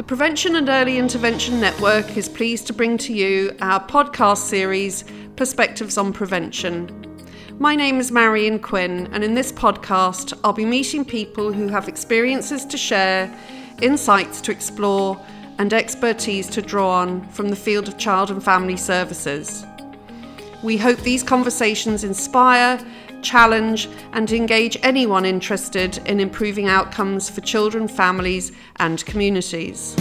The Prevention and Early Intervention Network is pleased to bring to you our podcast series, Perspectives on Prevention. My name is Marian Quinn, and in this podcast, I'll be meeting people who have experiences to share, insights to explore, and expertise to draw on from the field of child and family services. We hope these conversations inspire, challenge, and engage anyone interested in improving outcomes for children, families, and communities.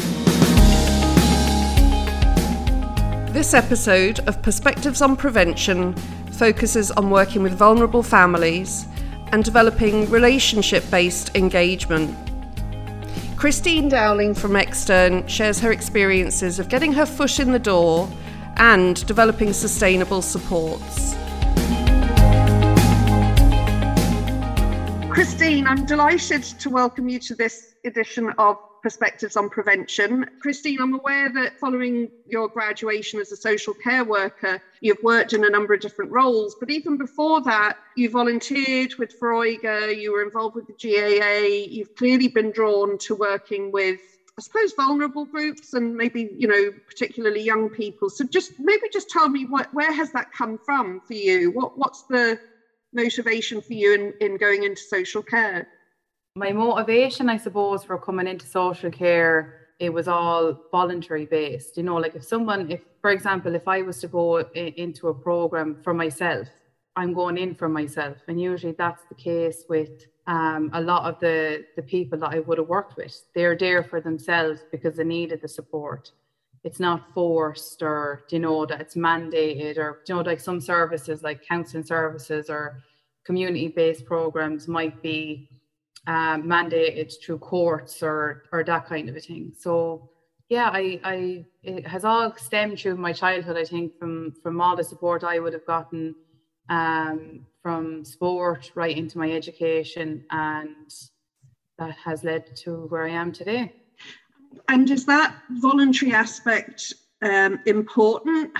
This episode of Perspectives on Prevention focuses on working with vulnerable families and developing relationship based engagement. Christine Dowling from Extern shares her experiences of getting her foot in the door and developing sustainable supports. Christine, I'm delighted to welcome you to this edition of Perspectives on Prevention. Christine, I'm aware that following your graduation as a social care worker, you've worked in a number of different roles, but even before that, you volunteered with Foróige, you were involved with the GAA, you've clearly been drawn to working with I suppose vulnerable groups and maybe you know particularly young people. So just maybe just tell me what where has that come from for you? What what's the motivation for you in, in going into social care? My motivation, I suppose, for coming into social care, it was all voluntary based. You know, like if someone, if for example, if I was to go in, into a program for myself, I'm going in for myself, and usually that's the case with um, a lot of the the people that I would have worked with. They're there for themselves because they needed the support it's not forced or you know that it's mandated or you know like some services like counseling services or community-based programs might be um, mandated through courts or or that kind of a thing. So yeah i i it has all stemmed through my childhood i think from from all the support i would have gotten um, from sport right into my education and that has led to where i am today and is that voluntary aspect um, important?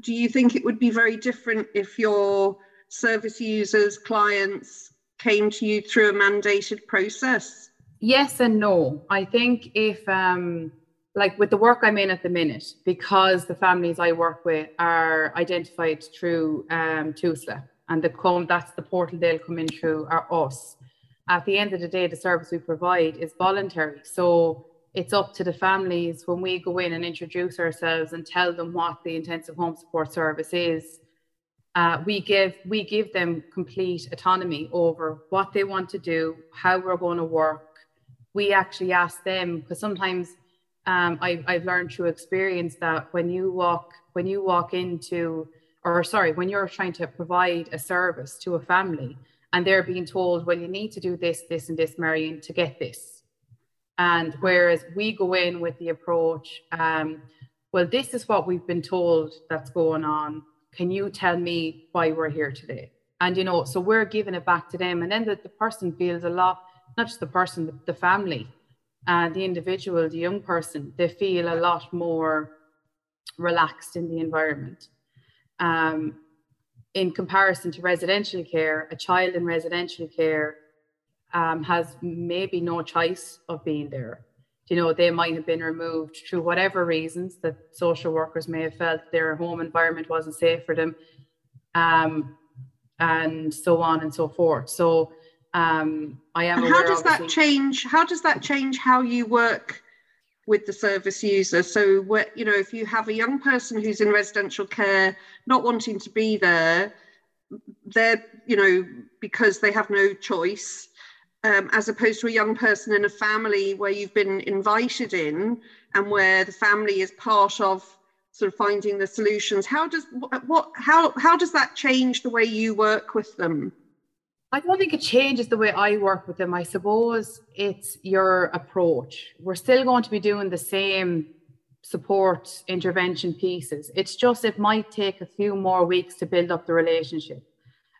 Do you think it would be very different if your service users, clients came to you through a mandated process? Yes and no. I think if, um, like with the work I'm in at the minute, because the families I work with are identified through um, TUSLA and the come, that's the portal they'll come in through are us. At the end of the day, the service we provide is voluntary. So it's up to the families when we go in and introduce ourselves and tell them what the intensive home support service is. Uh, we give we give them complete autonomy over what they want to do, how we're going to work. We actually ask them because sometimes um, I, I've learned through experience that when you walk when you walk into or sorry when you're trying to provide a service to a family and they're being told well you need to do this this and this Marian to get this and whereas we go in with the approach, um, well, this is what we've been told that's going on. Can you tell me why we're here today? And, you know, so we're giving it back to them. And then the, the person feels a lot, not just the person, the, the family, and uh, the individual, the young person, they feel a lot more relaxed in the environment. Um, in comparison to residential care, a child in residential care um, has maybe no choice of being there. You know, they might have been removed through whatever reasons that social workers may have felt their home environment wasn't safe for them, um, and so on and so forth. So, um, I am. And how does that change? How does that change how you work with the service user? So, what you know, if you have a young person who's in residential care, not wanting to be there, they're you know because they have no choice um, as opposed to a young person in a family where you've been invited in and where the family is part of sort of finding the solutions how does what how how does that change the way you work with them I don't think it changes the way I work with them. I suppose it's your approach. We're still going to be doing the same support intervention pieces. It's just it might take a few more weeks to build up the relationship.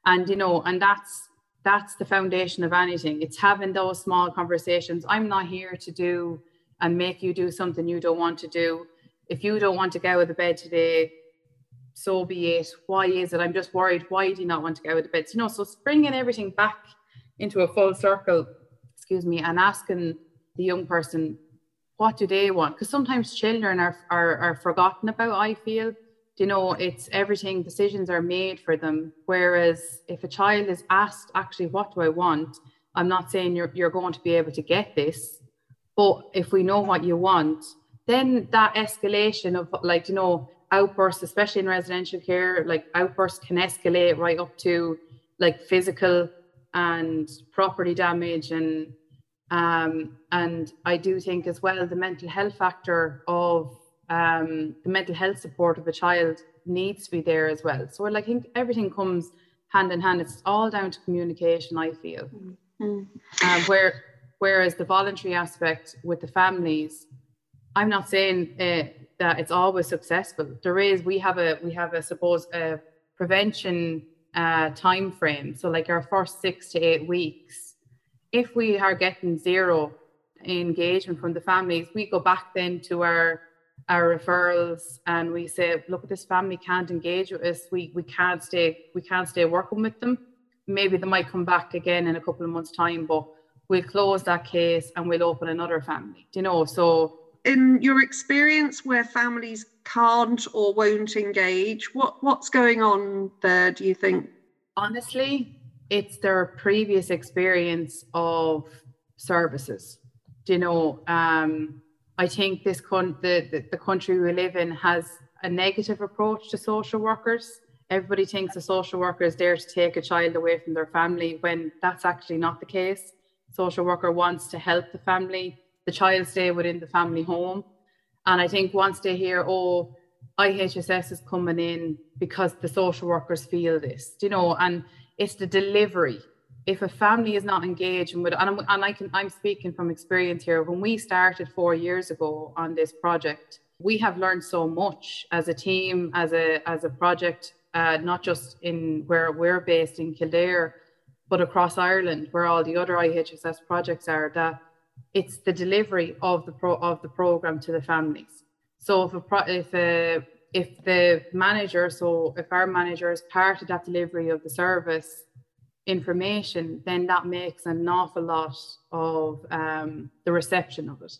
And you know, and that's that's the foundation of anything. It's having those small conversations. I'm not here to do and make you do something you don't want to do. If you don't want to get out of the bed today, so be it. Why is it? I'm just worried. Why do you not want to get out of the bed? You know, so bringing everything back into a full circle, excuse me, and asking the young person, what do they want? Because sometimes children are, are, are forgotten about, I feel. You know, it's everything, decisions are made for them. Whereas if a child is asked, actually, what do I want? I'm not saying you're, you're going to be able to get this, but if we know what you want, then that escalation of like, you know, outbursts, especially in residential care, like outbursts can escalate right up to like physical and property damage and um, and I do think as well the mental health factor of um, the mental health support of a child needs to be there as well. So I think everything comes hand in hand. It's all down to communication. I feel, mm-hmm. uh, where whereas the voluntary aspect with the families, I'm not saying uh, that it's always successful. There is we have a we have a suppose a prevention uh, time frame. So like our first six to eight weeks if we are getting zero engagement from the families, we go back then to our our referrals and we say, look, this family can't engage with us. We we can't stay we can't stay working with them. Maybe they might come back again in a couple of months' time, but we'll close that case and we'll open another family. Do you know? So in your experience where families can't or won't engage, what what's going on there, do you think? Honestly, it's their previous experience of services. Do you know, um, I think this con- the, the, the country we live in has a negative approach to social workers. Everybody thinks a social worker is there to take a child away from their family when that's actually not the case. Social worker wants to help the family, the child stay within the family home. And I think once they hear, oh, IHSS is coming in because the social workers feel this, you know, and it's the delivery. If a family is not engaged and, I'm, and I can, I'm speaking from experience here. When we started four years ago on this project, we have learned so much as a team, as a as a project, uh, not just in where we're based in Kildare, but across Ireland, where all the other IHSS projects are. That it's the delivery of the pro of the program to the families. So if a pro, if a if the manager, so if our manager is part of that delivery of the service information, then that makes an awful lot of um, the reception of it.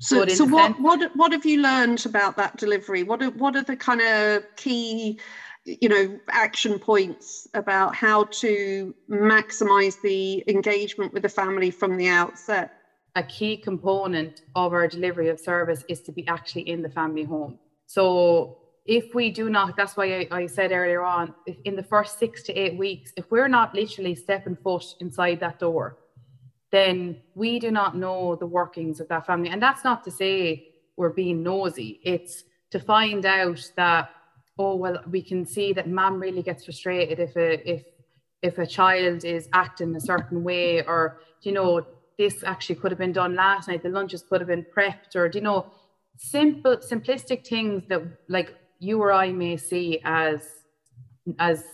So, so what, what, what have you learned about that delivery? What are, what are the kind of key, you know, action points about how to maximize the engagement with the family from the outset? A key component of our delivery of service is to be actually in the family home. So if we do not, that's why I, I, said earlier on, in the first six to eight weeks, if we're not literally stepping foot inside that door, then we do not know the workings of that family. And that's not to say we're being nosy. It's to find out that, oh well, we can see that mom really gets frustrated if a if if a child is acting a certain way, or you know, this actually could have been done last night, the lunches could have been prepped, or you know, simple simplistic things that like you or I may see as as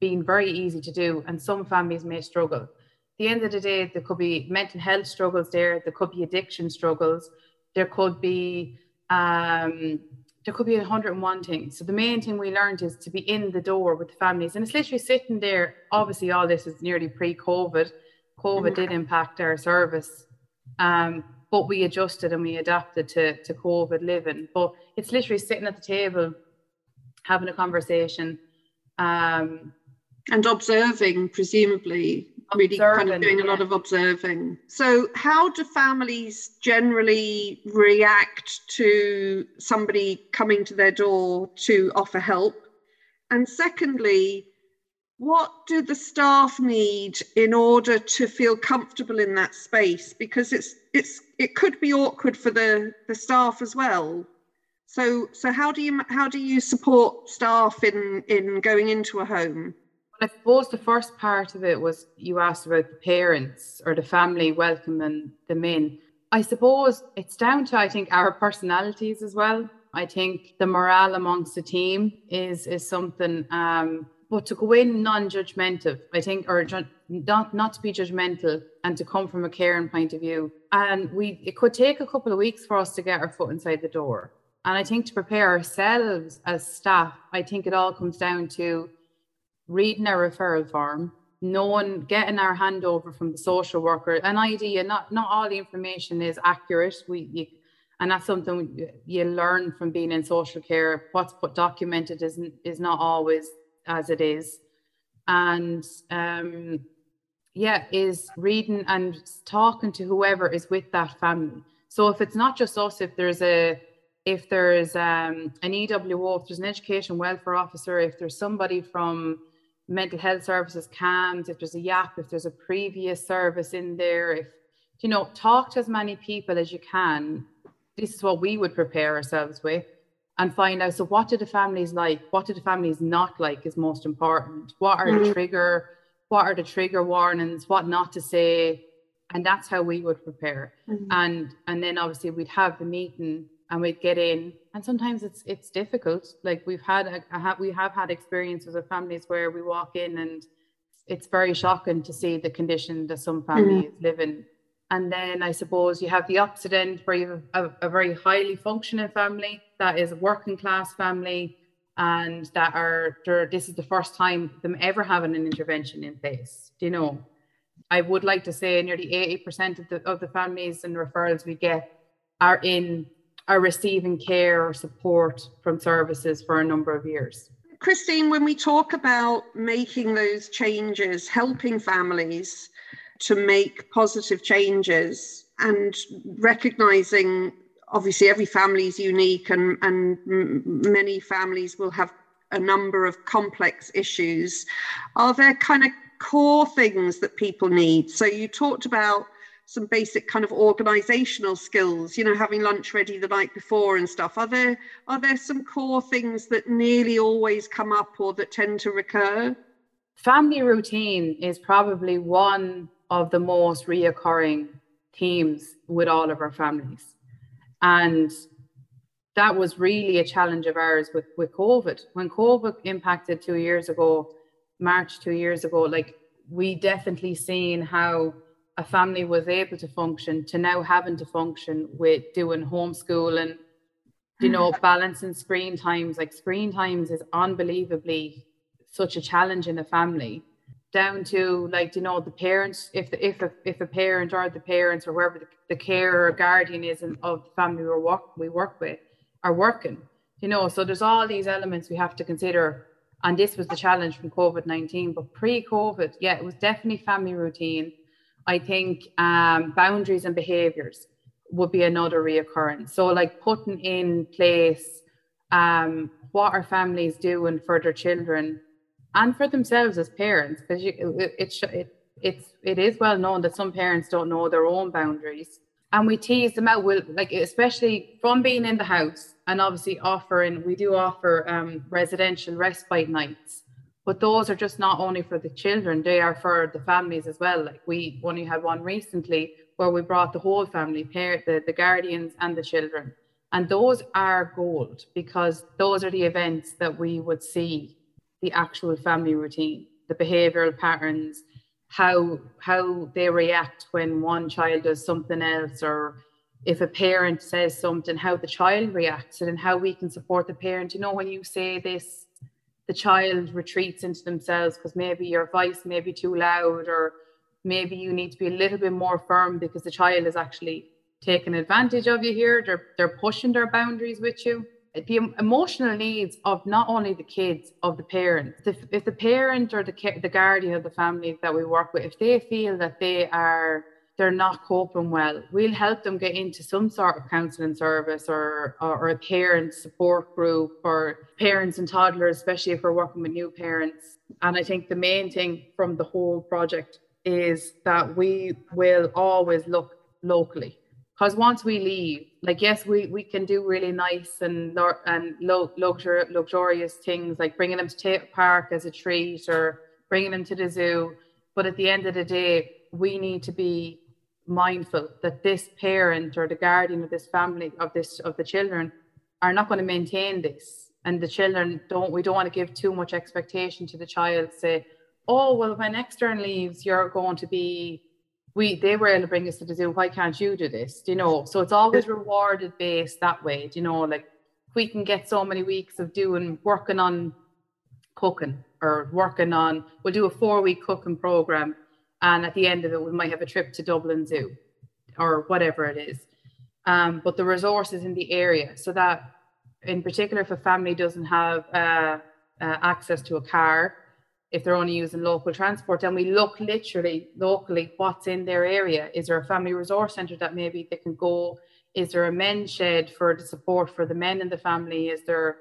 being very easy to do, and some families may struggle. At the end of the day, there could be mental health struggles there. There could be addiction struggles. There could be um, there could be 101 things. So the main thing we learned is to be in the door with the families, and it's literally sitting there. Obviously, all this is nearly pre-COVID. COVID mm-hmm. did impact our service. Um, but we adjusted and we adapted to, to COVID living. But it's literally sitting at the table, having a conversation. Um, and observing, presumably, really kind of doing a lot of observing. So, how do families generally react to somebody coming to their door to offer help? And secondly, what do the staff need in order to feel comfortable in that space because it's it's it could be awkward for the the staff as well so so how do you how do you support staff in in going into a home I suppose the first part of it was you asked about the parents or the family welcoming them in. I suppose it's down to I think our personalities as well. I think the morale amongst the team is is something um, but to go in non-judgmental, I think, or not not to be judgmental and to come from a caring point of view. And we it could take a couple of weeks for us to get our foot inside the door. And I think to prepare ourselves as staff, I think it all comes down to reading our referral form, knowing, getting our handover from the social worker, an idea. Not not all the information is accurate. We you, and that's something you learn from being in social care what's put documented isn't is not always as it is and um yeah is reading and talking to whoever is with that family so if it's not just us if there's a if there's um, an EWO, if there's an education welfare officer, if there's somebody from mental health services, CAMHS, if there's a YAP, if there's a previous service in there, if you know, talk to as many people as you can. This is what we would prepare ourselves with and find out. So, what do the families like? What do the families not like is most important. What are mm-hmm. the trigger? What are the trigger warnings? What not to say? And that's how we would prepare. Mm-hmm. And and then obviously we'd have the meeting and we'd get in. And sometimes it's it's difficult. Like we've had a, a, we have had experiences of families where we walk in and it's very shocking to see the condition that some families mm-hmm. live in and then i suppose you have the opposite end where you have a, a very highly functioning family that is a working class family and that are this is the first time them ever having an intervention in place. Do you know? I would like to say nearly 80% of the of the families and referrals we get are in are receiving care or support from services for a number of years. Christine, when we talk about making those changes, helping families to make positive changes and recognizing obviously every family is unique and, and many families will have a number of complex issues, are there kind of core things that people need? So you talked about some basic kind of organizational skills you know having lunch ready the night before and stuff. Are there are there some core things that nearly always come up or that tend to recur? Family routine is probably one of the most reoccurring themes with all of our families. And that was really a challenge of ours with, with covid. When covid impacted two years ago march two years ago like we definitely seen how a family was able to function to now having to function with doing homeschool and you know mm. balancing screen times like screen times is unbelievably such a challenge in a family down to like you know the parents if the, if a, if a parent or the parents or whoever the, the care or guardian is of the family we work we work with are working you know so there's all these elements we have to consider. And this was the challenge from covid-19 but pre-covid yeah it was definitely family routine I think um, boundaries and behaviors would be another reoccurrence. So, like putting in place um, what are families doing for their children and for themselves as parents, because it, it, it, it's it is well known that some parents don't know their own boundaries, and we tease them out. Will like especially from being in the house, and obviously offering we do offer um, residential respite nights but those are just not only for the children they are for the families as well. Like we only had one recently where we brought the whole family pair the, the guardians and the children. And those are gold because those are the events that we would see the actual family routine the behavioral patterns how how they react when one child does something else or if a parent says something how the child reacts and how we can support the parent. You know when you say this the child retreats into themselves because maybe your voice may be too loud or maybe you need to be a little bit more firm because the child is actually taking advantage of you here. They're, they're pushing their boundaries with you. The emotional needs of not only the kids of the parents. If, if the parent or the, the guardian of the family that we work with if they feel that they are they're not coping well, we'll help them get into some sort of counselling service or, or, or, a parent support group or parents and toddlers, especially if we're working with new parents. And I think the main thing from the whole project is that we will always look locally. Because once we leave, like yes, we, we can do really nice and and luxur- luxurious things like bringing them to Tayto Park as a treat or bringing them to the zoo. But at the end of the day, we need to be mindful that this parent or the guardian of this family of this of the children are not going to maintain this. And the children don't we don't want to give too much expectation to the child say oh well when extern leaves you're going to be we they were able to bring us to the zoo. Why can't you do this? Do you know? So it's always rewarded based that way do you know? Like we can get so many weeks of doing working on cooking or working on we'll do a four week cooking program and at the end of it we might have a trip to dublin zoo or whatever it is. Um, but the resources in the area. So that in particular if a family doesn't have uh, uh, access to a car if they're only using local transport then we look literally locally what's in their area. Is there a family resource center that maybe they can go? Is there a men's shed for the support for the men in the family? Is there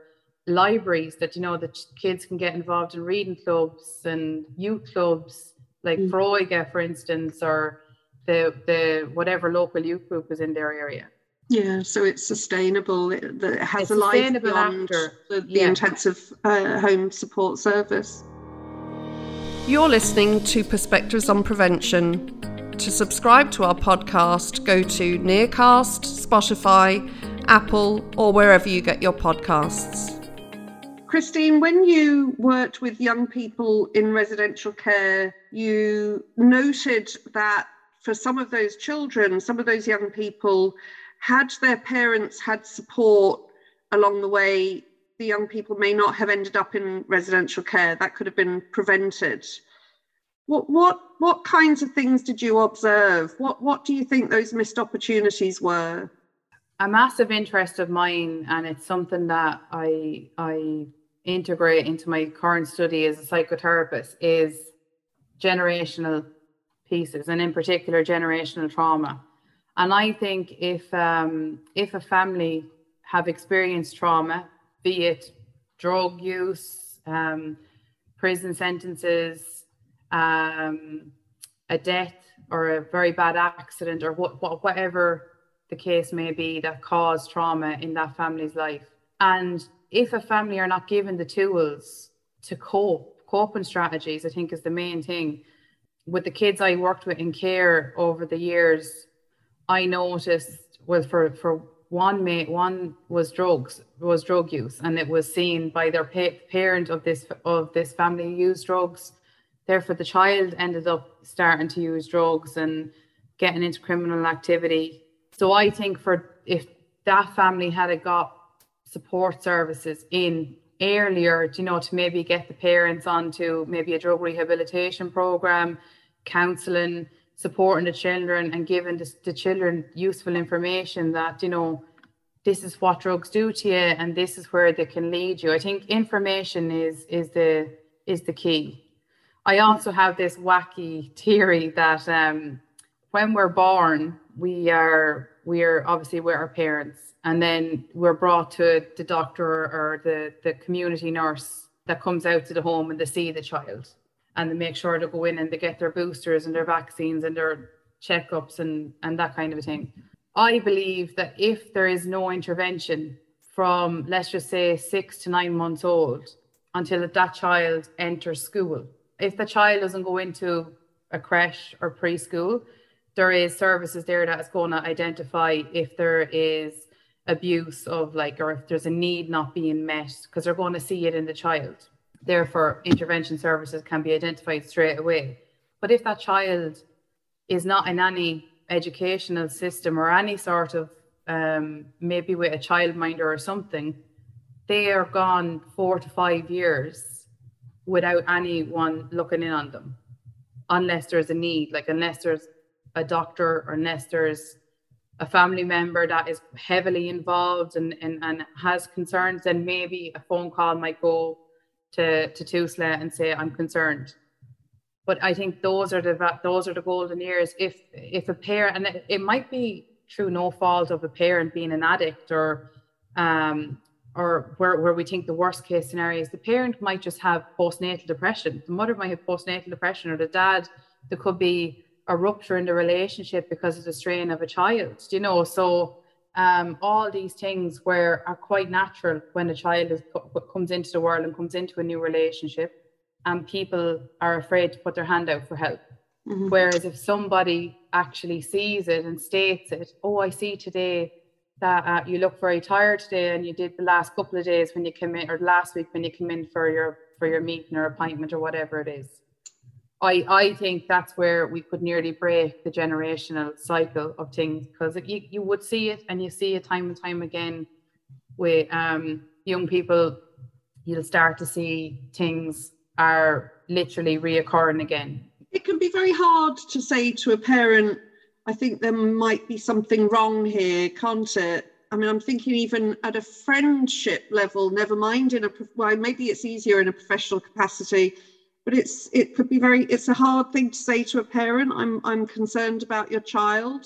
libraries that you know that kids can get involved in reading clubs and youth clubs like mm. Foróige, for instance or the the whatever local youth group is in their area yeah so it's sustainable it, it has it's a life beyond after. the, the yeah. intensive uh, home support service you're listening to perspectives on prevention to subscribe to our podcast, go to Nearcast, Spotify, Apple, or wherever you get your podcasts. Christine, when you worked with young people in residential care, you noted that for some of those children, some of those young people, had their parents had support along the way, the young people may not have ended up in residential care. That could have been prevented. What what what kinds of things did you observe? What what do you think those missed opportunities were? A massive interest of mine, and it's something that I I integrate into my current study as a psychotherapist, is generational pieces, and in particular generational trauma. And I think if um, if a family have experienced trauma, be it drug use, um, prison sentences, um, a death or a very bad accident or what, what, whatever the case may be that caused trauma in that family's life. And if a family are not given the tools to cope, coping strategies, I think is the main thing. With the kids I worked with in care over the years, I noticed well for for one mate one was drugs was drug use and it was seen by their pa- parent of this of this family used drugs Therefore, the child ended up starting to use drugs and getting into criminal activity. So I think for if that family had got support services in earlier, you know, to maybe get the parents onto maybe a drug rehabilitation program, counselling, supporting the children and giving the, the children useful information that, you know, this is what drugs do to you and this is where they can lead you. I think information is is the is the key. I also have this wacky theory that um, when we're born, we are we are obviously with our parents, and then we're brought to the doctor or the the community nurse that comes out to the home and they see the child and they make sure to go in and they get their boosters and their vaccines and their checkups and and that kind of a thing. I believe that if there is no intervention from let's just say six to nine months old until that child enters school if the child doesn't go into a creche or preschool, there is services there that is going to identify if there is abuse of like or if there's a need not being met because they're going to see it in the child. Therefore, intervention services can be identified straight away. But if that child is not in any educational system or any sort of um, maybe with a childminder or something, they are gone four to five years without anyone looking in on them unless there's a need like unless there's a doctor or unless there's a family member that is heavily involved and, and, and has concerns then maybe a phone call might go to to TUSLA and say I'm concerned but I think those are the those are the golden years if if a parent and it, might be through no fault of a parent being an addict or um, or where, where we think the worst case scenario is the parent might just have postnatal depression. The mother might have postnatal depression, or the dad, there could be a rupture in the relationship because of the strain of a child, you know. So um, all these things where are quite natural when a child is, comes into the world and comes into a new relationship, and people are afraid to put their hand out for help. Mm-hmm. Whereas if somebody actually sees it and states it, oh, I see today that uh, you look very tired today and you did the last couple of days when you came in or last week when you came in for your for your meeting or appointment or whatever it is i i think that's where we could nearly break the generational cycle of things because you, you would see it and you see it time and time again with um, young people you'll start to see things are literally reoccurring again it can be very hard to say to a parent I think there might be something wrong here, can't it? I mean, I'm thinking even at a friendship level, never mind in a, well, maybe it's easier in a professional capacity, but it's, it could be very, it's a hard thing to say to a parent, I'm, I'm concerned about your child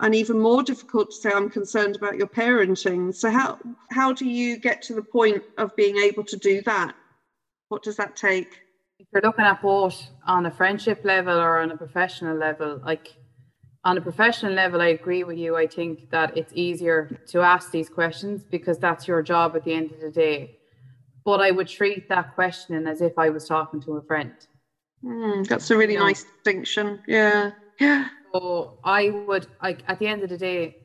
and even more difficult to say I'm concerned about your parenting. So how how do you get to the point of being able to do that? What does that take? If you're looking at both on a friendship level or on a professional level, like on a professional level, I agree with you. I think that it's easier to ask these questions because that's your job at the end of the day. But I would treat that questioning as if I was talking to a friend. Mm, that's a really you nice know? distinction. Yeah. Yeah. So I would like at the end of the day,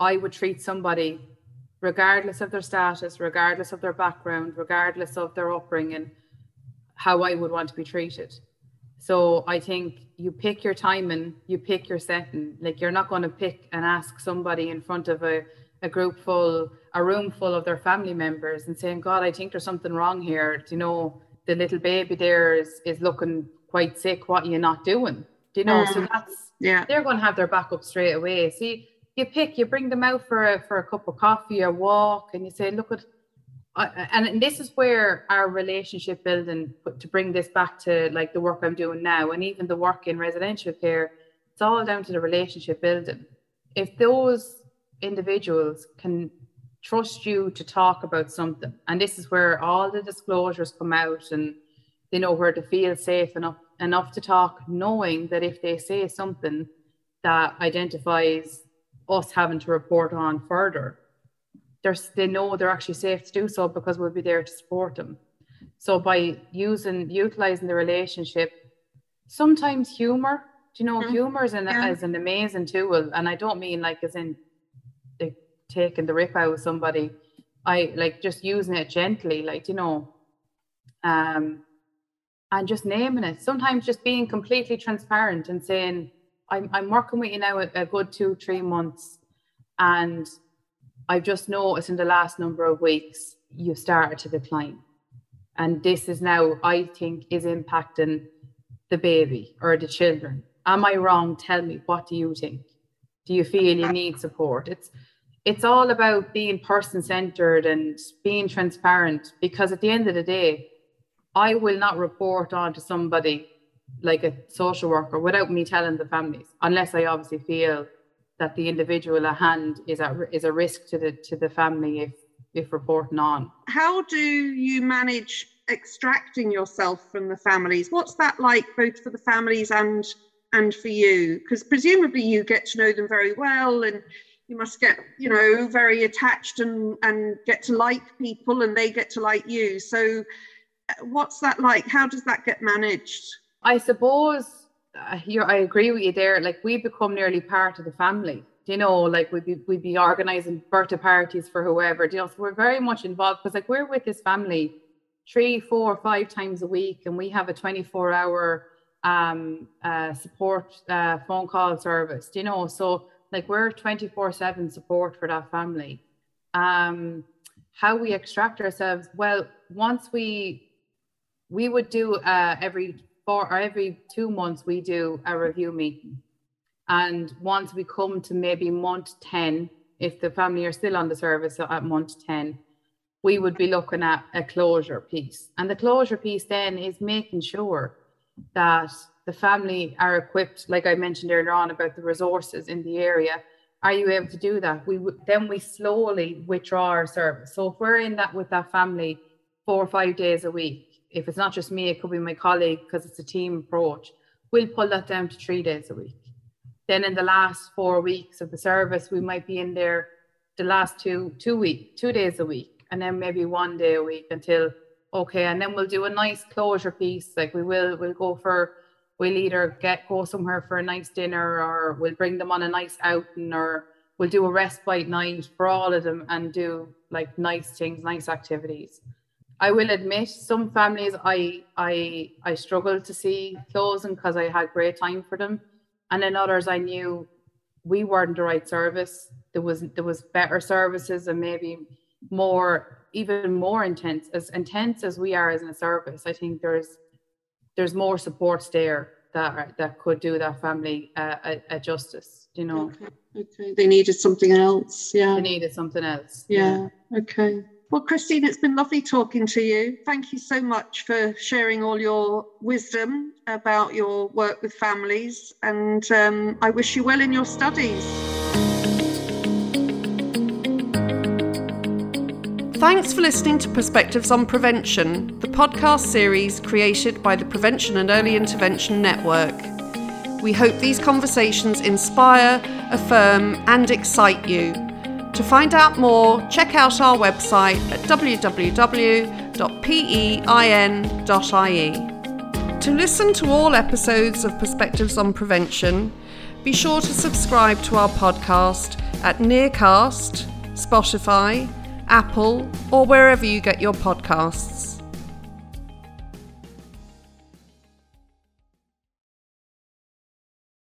I would treat somebody, regardless of their status, regardless of their background, regardless of their upbringing, how I would want to be treated. So I think you pick your timing, you pick your setting. Like you're not going to pick and ask somebody in front of a, a group full, a room full of their family members and saying, God, I think there's something wrong here. Do you know the little baby there is is looking quite sick? What are you not doing? Do you know? Mm. So that's yeah they're going to have their backup straight away see you pick you bring them out for a for a cup of coffee or walk and you say look at uh, and this is where our relationship building to bring this back to like the work i'm doing now and even the work in residential care it's all down to the relationship building if those individuals can trust you to talk about something and this is where all the disclosures come out and they know where to feel safe enough enough to talk, knowing that if they say something that identifies us having to report on further, they know they're actually safe to do so because we'll be there to support them. So by using utilizing the relationship, sometimes humor, do you know, mm-hmm. humor is an, yeah. is an amazing tool. And I don't mean like as in taking the rip out of somebody. I like just using it gently, like, you know, um, and just naming it. Sometimes just being completely transparent and saying, I'm, I'm working with you now a, a good two, three months. And I've just noticed in the last number of weeks, you started to decline. And this is now, I think, is impacting the baby or the children. Am I wrong? Tell me, what do you think? Do you feel you need support? It's it's all about being person centered and being transparent because at the end of the day, I will not report on to somebody like a social worker without me telling the families, unless I obviously feel that the individual at hand is at is a risk to the to the family if if reporting on. How do you manage extracting yourself from the families? What's that like, both for the families and and for you? Because presumably you get to know them very well and you must get you know very attached and and get to like people and they get to like you so what's that like? How does that get managed? I suppose uh, I agree with you there. Like we become nearly part of the family. You know, like we'd be we'd be organizing birthday parties for whoever. You know, so we're very much involved because like we're with this family three, four, five times a week, and we have a 24 hour um uh support uh phone call service. You know, so like we're 24 7 support for that family. Um how we extract ourselves well once we we would do uh, every four or every two months we do a review meeting and once we come to maybe month 10 if the family are still on the service at month 10 we would be looking at a closure piece and the closure piece then is making sure that the family are equipped like i mentioned earlier on about the resources in the area are you able to do that we then we slowly withdraw our service so if we're in that with that family four or five days a week if it's not just me, it could be my colleague because it's a team approach. We'll pull that down to three days a week. Then in the last four weeks of the service, we might be in there the last two two week, two days a week, and then maybe one day a week until okay, and then we'll do a nice closure piece. Like we will we'll go for we'll either get go somewhere for a nice dinner or we'll bring them on a nice outing or we'll do a respite night for all of them and do like nice things, nice activities. I will admit some families I I I struggled to see closing because I had great time for them, and in others I knew we weren't the right service. There was there was better services and maybe more even more intense as intense as we are as a service. I think there's there's more supports there that that could do that family uh, a, a justice. you know. Okay. okay. They needed something else. Yeah. They needed something else. Yeah. Okay. Well, Christine, it's been lovely talking to you. Thank you so much for sharing all your wisdom about your work with families, and um, I wish you well in your studies. Thanks for listening to Perspectives on Prevention, the podcast series created by the Prevention and Early Intervention Network. We hope these conversations inspire, affirm, and excite you. To find out more, check out our website at www.pein.ie. To listen to all episodes of Perspectives on Prevention, be sure to subscribe to our podcast at Nearcast, Spotify, Apple, or wherever you get your podcasts.